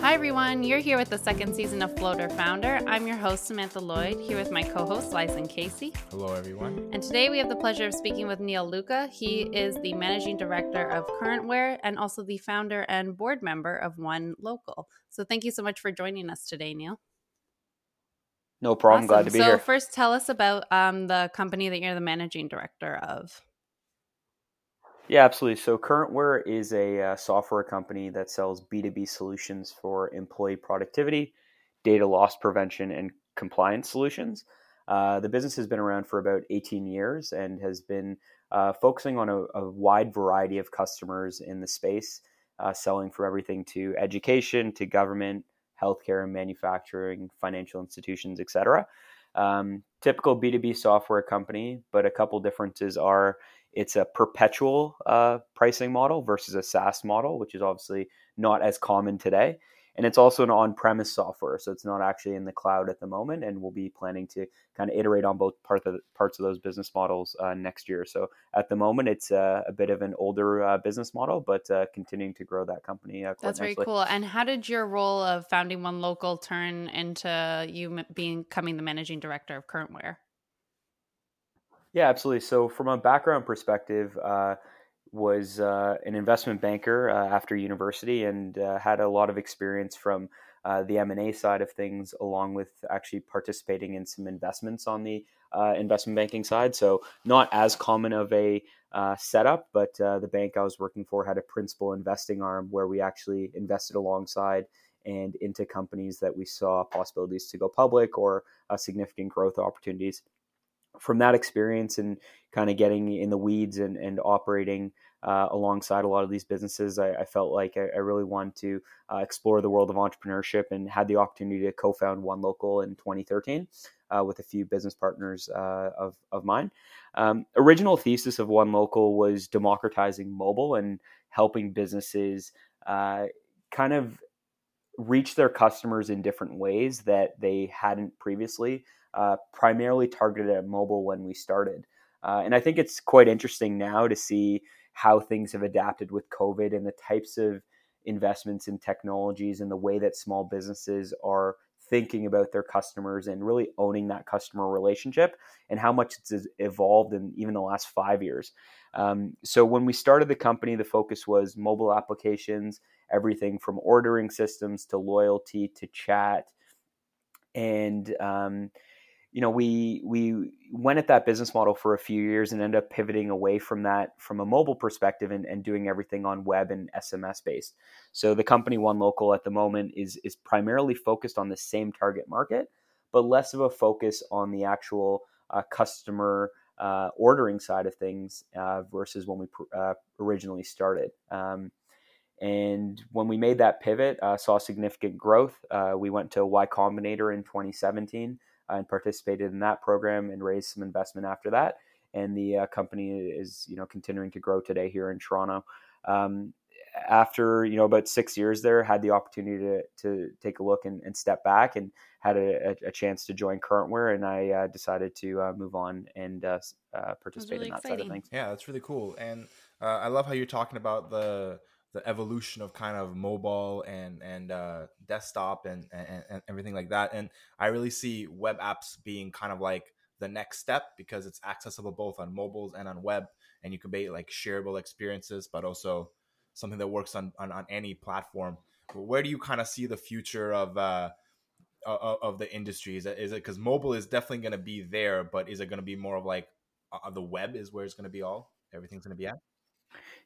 Hi, everyone. You're here with the second season of Floater Founder. I'm your host, Samantha Lloyd, here with my co host, Lyson Casey. Hello, everyone. And today we have the pleasure of speaking with Neil Luca. He is the managing director of Currentware and also the founder and board member of One Local. So thank you so much for joining us today, Neil. No problem. Awesome. Glad to be so here. So, first, tell us about um, the company that you're the managing director of. Yeah, absolutely. So Currentware is a uh, software company that sells B2B solutions for employee productivity, data loss prevention, and compliance solutions. Uh, the business has been around for about 18 years and has been uh, focusing on a, a, wide variety of customers in the space, uh, selling from everything to education, to government, healthcare, and manufacturing, financial institutions, etc. Um, typical B2B software company, but a couple differences are it's a perpetual uh, pricing model versus a SaaS model, which is obviously not as common today. And it's also an on premise software, so it's not actually in the cloud at the moment. And we'll be planning to kind of iterate on both part of the, parts of those business models uh, next year. So at the moment, it's uh, a bit of an older uh, business model, but uh, continuing to grow that company. Uh, That's nicely. very cool. And how did your role of founding One Local turn into you being becoming the managing director of Currentware? Yeah, absolutely. So from a background perspective, uh, was uh, an investment banker uh, after university and uh, had a lot of experience from uh, the M&A side of things along with actually participating in some investments on the uh, investment banking side. So not as common of a setup, but the bank I was working for had a principal investing arm where we actually invested alongside and into companies that we saw possibilities to go public or significant growth opportunities from that experience and kind of getting in the weeds and, and operating uh, alongside a lot of these businesses, I, I felt like I, I, really wanted to uh, explore the world of entrepreneurship and had the opportunity to co-found One Local in 2013 uh, with a few business partners uh, of, of mine. Um, original thesis of One Local was democratizing mobile and helping businesses uh, kind of reach their customers in different ways that they hadn't previously uh, primarily targeted at mobile when we started. Uh, and I think it's quite interesting now to see how things have adapted with COVID and the types of investments in technologies and the way that small businesses are thinking about their customers and really owning that customer relationship and how much it's evolved in even the last five years. Um, so when we started the company, the focus was mobile applications, everything from ordering systems to loyalty to chat. And um, you know, we we went at that business model for a few years and ended up pivoting away from that from a mobile perspective and, and doing everything on web and SMS based. So the company One Local at the moment is is primarily focused on the same target market, but less of a focus on the actual uh, customer uh, ordering side of things uh, versus when we pr- uh, originally started. Um, and when we made that pivot, uh, saw significant growth. Uh, we went to Y Combinator in 2017 and participated in that program and raised some investment after that. And the uh, company is, you know, continuing to grow today here in Toronto. Um, after you know about six years there, had the opportunity to, to take a look and, and step back, and had a, a, chance to join Currentware, and I uh, decided to uh, move on and uh, uh, participate really in that exciting. side of things. Yeah, that's really cool, and uh, I love how you're talking about the the evolution of kind of mobile and and uh, desktop and, and, and everything like that. And I really see web apps being kind of like the next step because it's accessible both on mobiles and on web, and you can make like shareable experiences, but also something that works on on, on any platform. Where do you kind of see the future of uh, of the industry? Is it is it because mobile is definitely going to be there, but is it going to be more of like uh, the web is where it's going to be all everything's going to be at?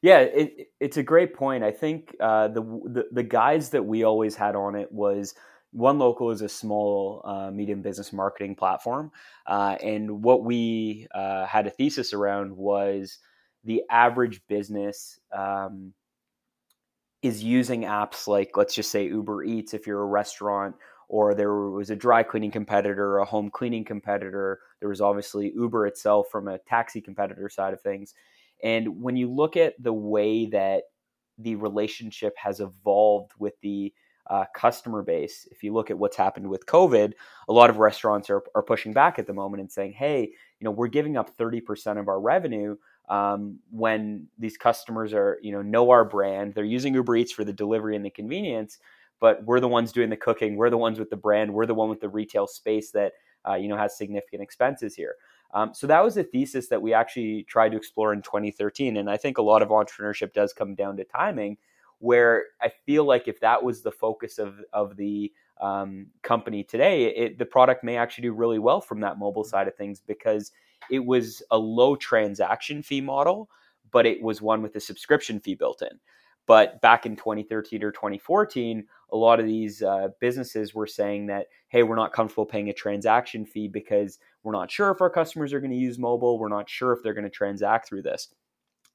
Yeah, it, it's a great point. I think uh, the, the, the guides that we always had on it was one local is a small uh, medium business marketing platform, uh, and what we uh, had a thesis around was the average business um, is using apps like let's just say Uber Eats if you're a restaurant or there was a dry cleaning competitor, a home cleaning competitor. There was obviously Uber itself from a taxi competitor side of things. And when you look at the way that the relationship has evolved with the uh, customer base, if you look at what's happened with COVID, a lot of restaurants are, are pushing back at the moment and saying, hey, you know, we're giving up 30% of our revenue um, when these customers are, you know, know our brand. They're using Uber Eats for the delivery and the convenience, but we're the ones doing the cooking. We're the ones with the brand. We're the one with the retail space that uh, you know has significant expenses here. Um, so that was a thesis that we actually tried to explore in 2013, and I think a lot of entrepreneurship does come down to timing. Where I feel like if that was the focus of of the um, company today, it, the product may actually do really well from that mobile side of things because it was a low transaction fee model, but it was one with a subscription fee built in. But back in 2013 or 2014, a lot of these uh, businesses were saying that, hey, we're not comfortable paying a transaction fee because we're not sure if our customers are going to use mobile. We're not sure if they're going to transact through this.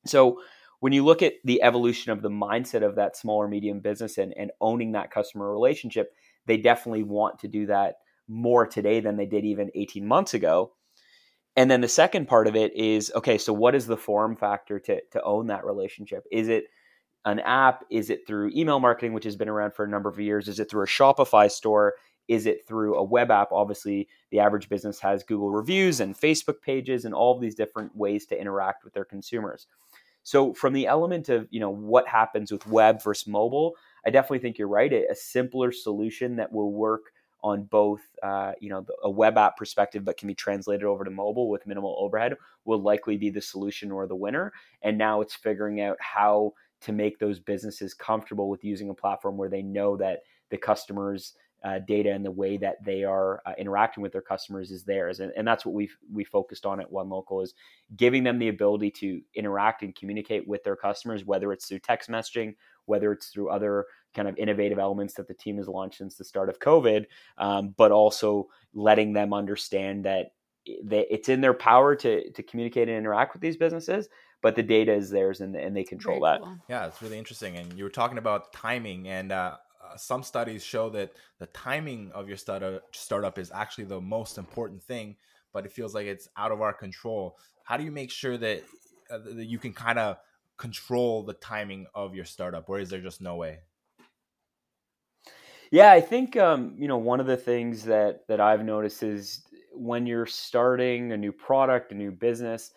So when you look at the evolution of the mindset of that small or medium business and, and owning that customer relationship, they definitely want to do that more today than they did even 18 months ago. And then the second part of it is okay, so what is the form factor to, to own that relationship? Is it an app? Is it through email marketing, which has been around for a number of years? Is it through a Shopify store? Is it through a web app? Obviously, the average business has Google reviews and Facebook pages and all these different ways to interact with their consumers. So, from the element of you know what happens with web versus mobile, I definitely think you're right. A simpler solution that will work on both, uh, you know, a web app perspective, but can be translated over to mobile with minimal overhead, will likely be the solution or the winner. And now it's figuring out how to make those businesses comfortable with using a platform where they know that the customers uh, data and the way that they are uh, interacting with their customers is theirs. And, and that's what we've we focused on at one local is giving them the ability to interact and communicate with their customers whether it's through text messaging whether it's through other kind of innovative elements that the team has launched since the start of covid um, but also letting them understand that they, it's in their power to to communicate and interact with these businesses but the data is theirs and, and they control Very that cool. yeah it's really interesting and you were talking about timing and uh, uh, some studies show that the timing of your startup startup is actually the most important thing, but it feels like it's out of our control. How do you make sure that, uh, that you can kind of control the timing of your startup, or is there just no way? Yeah, I think um, you know one of the things that that I've noticed is when you're starting a new product, a new business,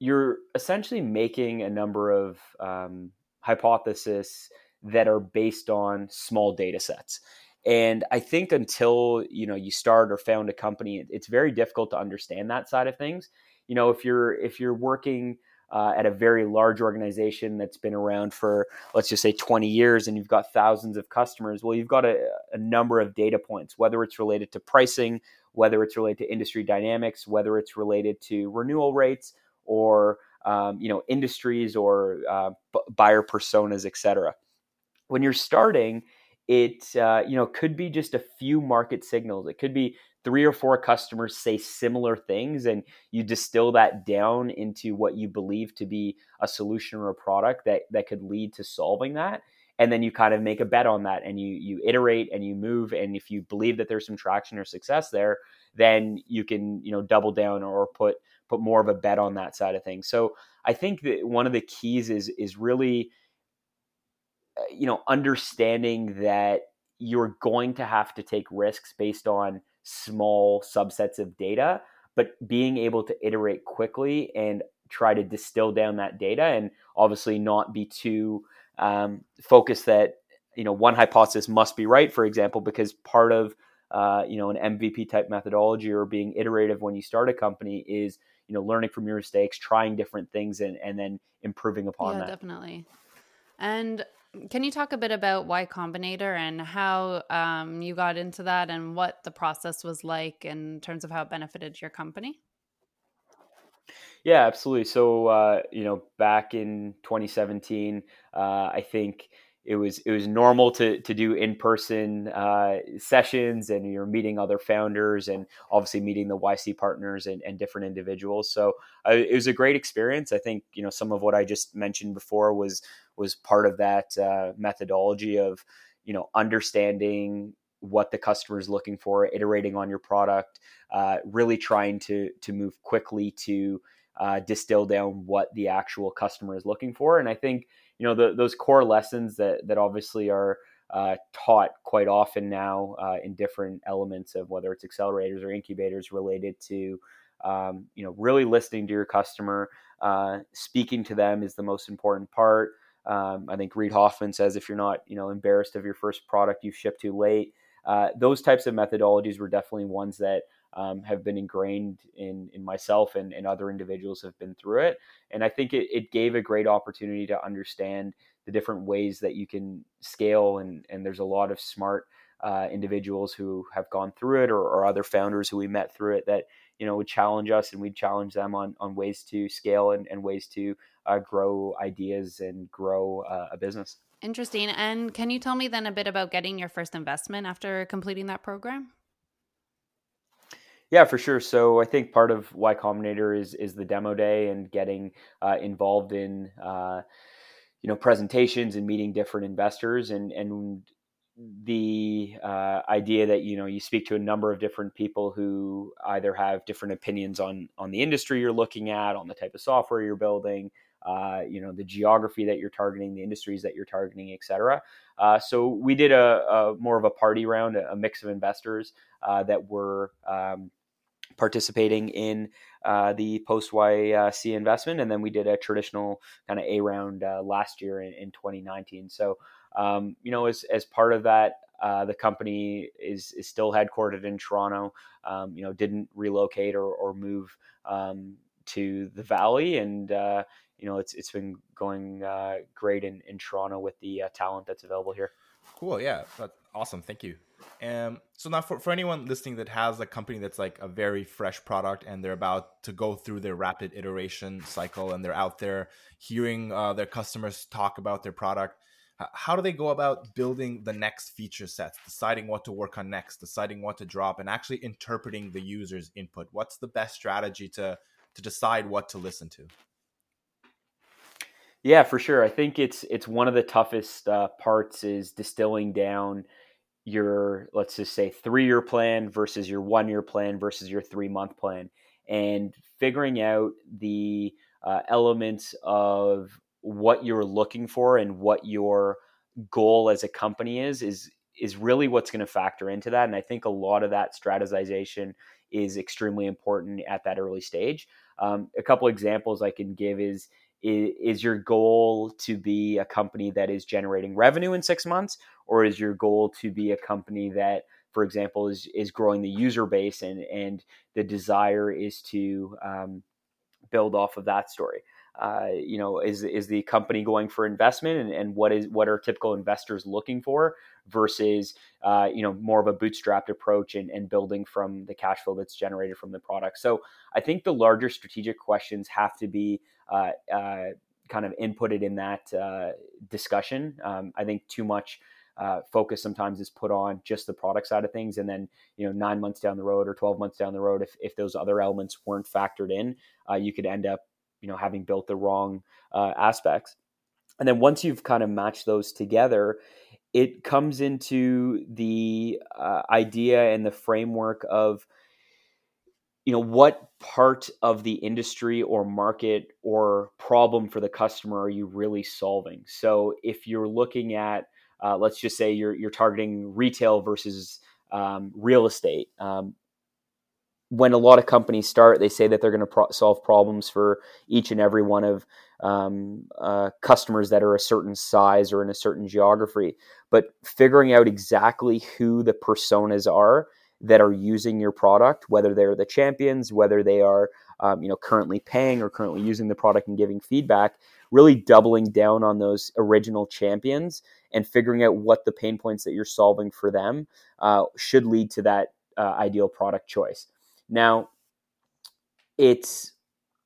you're essentially making a number of um, hypotheses that are based on small data sets. And I think until you know you start or found a company, it's very difficult to understand that side of things. You know, if you're if you're working uh, at a very large organization that's been around for let's just say 20 years and you've got thousands of customers well you've got a, a, number of data points whether it's related to pricing whether it's related to industry dynamics whether it's related to renewal rates or um, you know industries or uh, b- buyer personas et cetera when you're starting, it uh, you know could be just a few market signals. It could be three or four customers say similar things, and you distill that down into what you believe to be a solution or a product that that could lead to solving that. And then you kind of make a bet on that, and you you iterate and you move. And if you believe that there's some traction or success there, then you can you know double down or put put more of a bet on that side of things. So I think that one of the keys is is really uh, you know, understanding that you're going to have to take risks based on small subsets of data, but being able to iterate quickly and try to distill down that data and obviously not be too um, focused that you know one hypothesis must be right for example because part of uh, you know an mvp type methodology or being iterative when you start a company is you know learning from your mistakes trying different things and, and then improving upon yeah, that definitely and can you talk a bit about Y Combinator and how um, you got into that and what the process was like in terms of how it benefited your company? Yeah, absolutely. So, uh, you know, back in 2017, uh, I think it was it was normal to to do in person uh, sessions, and you're meeting other founders, and obviously meeting the YC partners and, and different individuals. So uh, it was a great experience. I think you know some of what I just mentioned before was was part of that uh, methodology of you know understanding what the customer is looking for, iterating on your product, uh, really trying to to move quickly to uh, distill down what the actual customer is looking for. And I think you know the, those core lessons that that obviously are uh, taught quite often now uh, in different elements of whether it's accelerators or incubators related to um, you know really listening to your customer, uh, speaking to them is the most important part. Um, I think Reid Hoffman says if you're not, you know, embarrassed of your first product you've shipped too late. Uh, those types of methodologies were definitely ones that um, have been ingrained in in myself and, and other individuals have been through it. And I think it, it gave a great opportunity to understand the different ways that you can scale. And and there's a lot of smart uh, individuals who have gone through it, or, or other founders who we met through it that you know would challenge us, and we'd challenge them on on ways to scale and, and ways to uh, grow ideas and grow uh, a business. Interesting. And can you tell me then a bit about getting your first investment after completing that program? Yeah, for sure. So I think part of Y Combinator is is the demo day and getting uh, involved in uh, you know presentations and meeting different investors and and the uh, idea that you know you speak to a number of different people who either have different opinions on on the industry you're looking at, on the type of software you're building, uh, you know the geography that you're targeting, the industries that you're targeting, etc. Uh, so we did a, a, more of a party round, a, a mix of investors uh, that were um, participating in uh, the post YC investment, and then we did a traditional kind of A round uh, last year in, in 2019. So um, you know, as as part of that, uh, the company is is still headquartered in Toronto. Um, you know, didn't relocate or, or move um, to the valley, and uh, you know, it's it's been going uh, great in, in Toronto with the uh, talent that's available here. Cool. Yeah, that's awesome. Thank you. Um, so now for, for anyone listening that has a company that's like a very fresh product and they're about to go through their rapid iteration cycle and they're out there hearing uh, their customers talk about their product, how do they go about building the next feature sets, deciding what to work on next, deciding what to drop, and actually interpreting the user's input? What's the best strategy to to decide what to listen to? Yeah, for sure. I think it's it's one of the toughest uh, parts is distilling down your let's just say three year plan versus your one year plan versus your three month plan, and figuring out the uh, elements of what you're looking for and what your goal as a company is is is really what's going to factor into that and i think a lot of that strategization is extremely important at that early stage. Um, a couple examples i can give is is your goal to be a company that is generating revenue in six months or is your goal to be a company that for example is is growing the user base and and the desire is to um, build off of that story uh, you know is is the company going for investment and, and what is what are typical investors looking for versus uh, you know more of a bootstrapped approach and, and building from the cash flow that's generated from the product? So i think the larger strategic questions have to be uh, uh kind of inputted in that uh, discussion. Um, i think too much uh, focus sometimes is put on just the product side of things and then you know nine months down the road or 12 months down the road if, if those other elements weren't factored in uh, you could end up you know having built the wrong uh, aspects. And then once you've kind of matched those together it comes into the uh, idea and the framework of you know what part of the industry or market or problem for the customer are you really solving? So if you're looking at uh, let's just say you're you're targeting retail versus um, real estate um, when a lot of companies start, they say that they're going to pro- solve problems for each and every one of um, uh, customers that are a certain size or in a certain geography. But figuring out exactly who the personas are that are using your product, whether they're the champions, whether they are um, you know currently paying or currently using the product and giving feedback, really doubling down on those original champions and figuring out what the pain points that you're solving for them uh, should lead to that uh, ideal product choice. Now, it's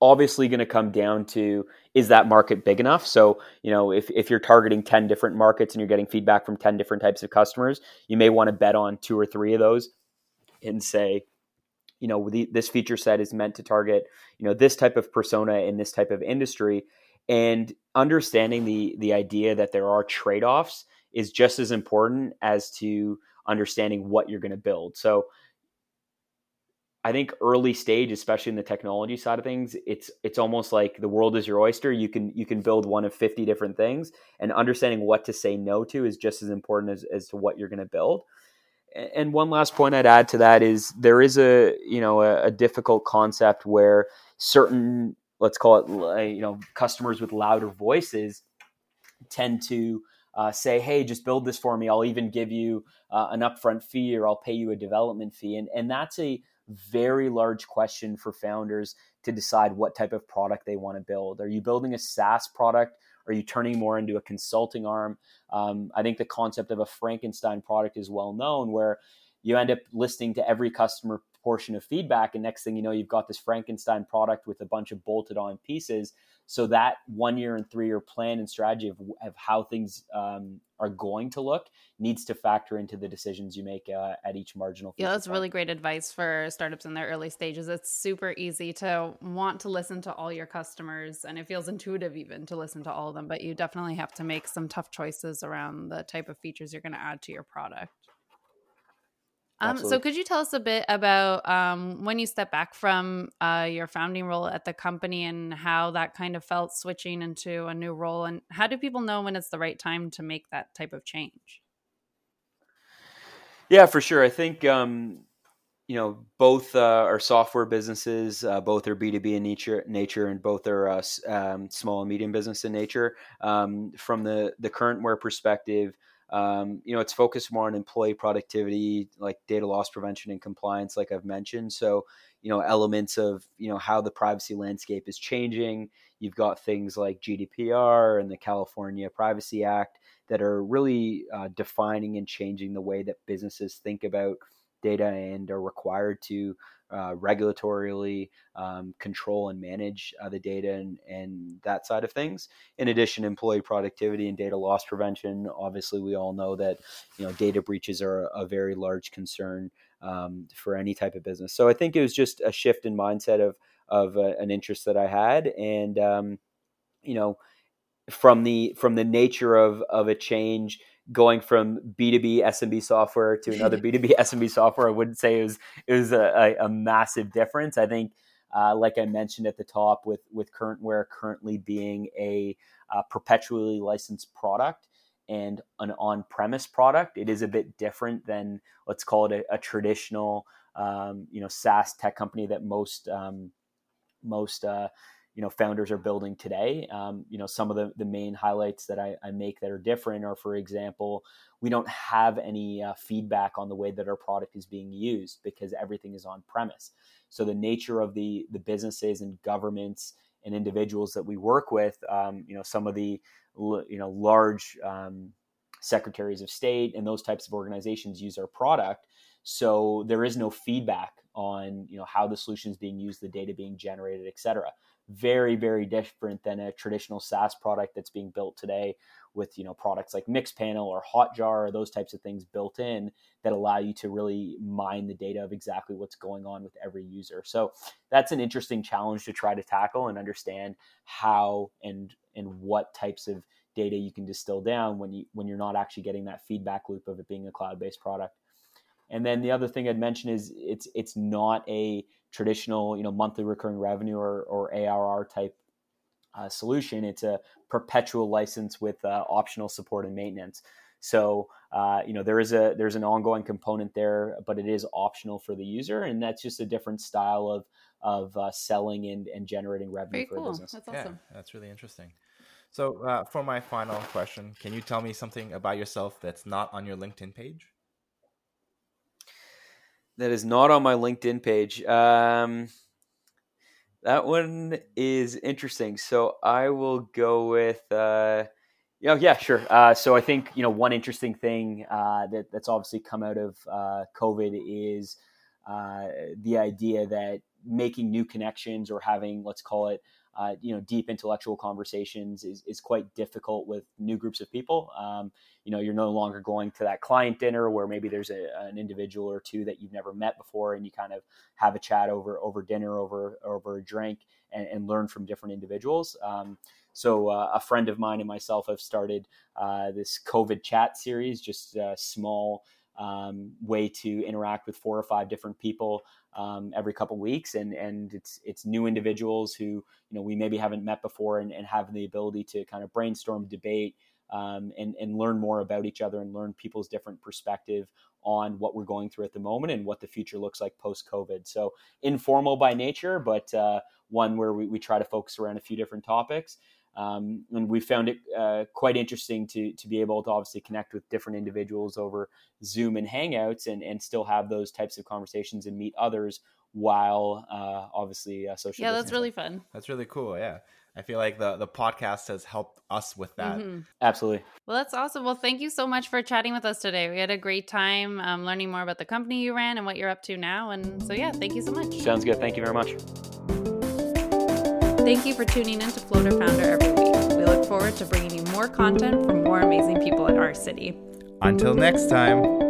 obviously going to come down to is that market big enough? So you know if, if you're targeting 10 different markets and you're getting feedback from 10 different types of customers you may want to bet on two or three of those and say you know the, this feature set is meant to target you know this type of persona in this type of industry. And understanding the the idea that there are trade-offs is just as important as to understanding what you're going to build. So I think early stage, especially in the technology side of things, it's it's almost like the world is your oyster. You can you can build one of fifty different things, and understanding what to say no to is just as important as, as to what you're going to build. And one last point I'd add to that is there is a you know a, a difficult concept where certain let's call it you know customers with louder voices tend to uh, say, "Hey, just build this for me. I'll even give you uh, an upfront fee, or I'll pay you a development fee." And and that's a very large question for founders to decide what type of product they want to build. Are you building a SaaS product? Are you turning more into a consulting arm? Um, I think the concept of a Frankenstein product is well known, where you end up listening to every customer portion of feedback, and next thing you know, you've got this Frankenstein product with a bunch of bolted on pieces so that one year and three year plan and strategy of, of how things um, are going to look needs to factor into the decisions you make uh, at each marginal. Yeah, that's really great advice for startups in their early stages. It's super easy to want to listen to all your customers, and it feels intuitive even to listen to all of them. But you definitely have to make some tough choices around the type of features you're going to add to your product. Um, so, could you tell us a bit about um, when you step back from uh, your founding role at the company and how that kind of felt switching into a new role? And how do people know when it's the right time to make that type of change? Yeah, for sure. I think um, you know both uh, are software businesses. Uh, both are B two B in nature, nature, and both are uh, um, small and medium business in nature. Um, from the the CurrentWare perspective. Um, you know, it's focused more on employee productivity, like data loss prevention and compliance, like I've mentioned. So, you know, elements of, you know, how the privacy landscape is changing. You've got things like GDPR and the California Privacy Act that are really uh, defining and changing the way that businesses think about data and are required to uh, regulatorily um, control and manage uh, the data and, and that side of things. In addition, employee productivity and data loss prevention. Obviously, we all know that you know data breaches are a, very large concern um, for any type of business. So I think it was just a shift in mindset of of uh, an interest that I had, and um, you know, from the from the nature of of a change going from B2B SMB software to another B2B SMB software, I wouldn't say it was it was a, a, a massive difference. I think, uh, like I mentioned at the top, with with CurrentWare currently being a uh, perpetually licensed product and an on-premise product, it is a bit different than let's call it a, a traditional, um, you know, SaaS tech company that most um, most uh, you know founders are building today. Um, you know, some of the, the main highlights that I, I, make that are different are, for example, we don't have any uh, feedback on the way that our product is being used because everything is on premise. So the nature of the the businesses and governments and individuals that we work with, um, you know, some of the you know large um, secretaries of state and those types of organizations use our product. So there is no feedback on you know how the solution is being used, the data being generated, et cetera very very different than a traditional SaaS product that's being built today with you know products like Mixpanel or Hotjar or those types of things built in that allow you to really mine the data of exactly what's going on with every user. So that's an interesting challenge to try to tackle and understand how and and what types of data you can distill down when you when you're not actually getting that feedback loop of it being a cloud-based product. And then the other thing I'd mention is it's it's not a traditional, you know, monthly recurring revenue or, or ARR type uh, solution. It's a perpetual license with uh, optional support and maintenance. So uh, you know there is a there's an ongoing component there, but it is optional for the user, and that's just a different style of of uh, selling and, and generating revenue Very for cool. a business. That's awesome. Yeah, that's really interesting. So uh, for my final question, can you tell me something about yourself that's not on your LinkedIn page? That is not on my LinkedIn page. Um, that one is interesting. So I will go with. Uh, you know, yeah, sure. Uh, so I think you know one interesting thing uh, that that's obviously come out of uh, COVID is uh, the idea that making new connections or having let's call it uh, you know deep intellectual conversations is, is quite difficult with new groups of people. Um, you know you're no longer going to that client dinner where maybe there's a, an individual or two that you've never met before and you kind of have a chat over over dinner over over a drink and, and learn from different individuals. Um, so uh, a friend of mine and myself have started uh, this covid chat series just a small um, way to interact with four or five different people um, every couple weeks, and and it's it's new individuals who you know we maybe haven't met before, and, and have the ability to kind of brainstorm, debate, um, and and learn more about each other and learn people's different perspective on what we're going through at the moment and what the future looks like post COVID. So informal by nature, but uh, one where we, we try to focus around a few different topics. Um, and we found it uh, quite interesting to to be able to obviously connect with different individuals over Zoom and Hangouts, and and still have those types of conversations and meet others while uh, obviously uh, social. Yeah, that's really fun. That's really cool. Yeah. I feel like the the podcast has helped us with that. Mm-hmm. Absolutely. Well, that's awesome. Well, thank you so much for chatting with us today. We had a great time um, learning more about the company you ran and what you're up to now. And so, yeah, thank you so much. Sounds good. Thank you very much. Thank you for tuning in to Floater Founder every week. We look forward to bringing you more content from more amazing people in our city. Until next time.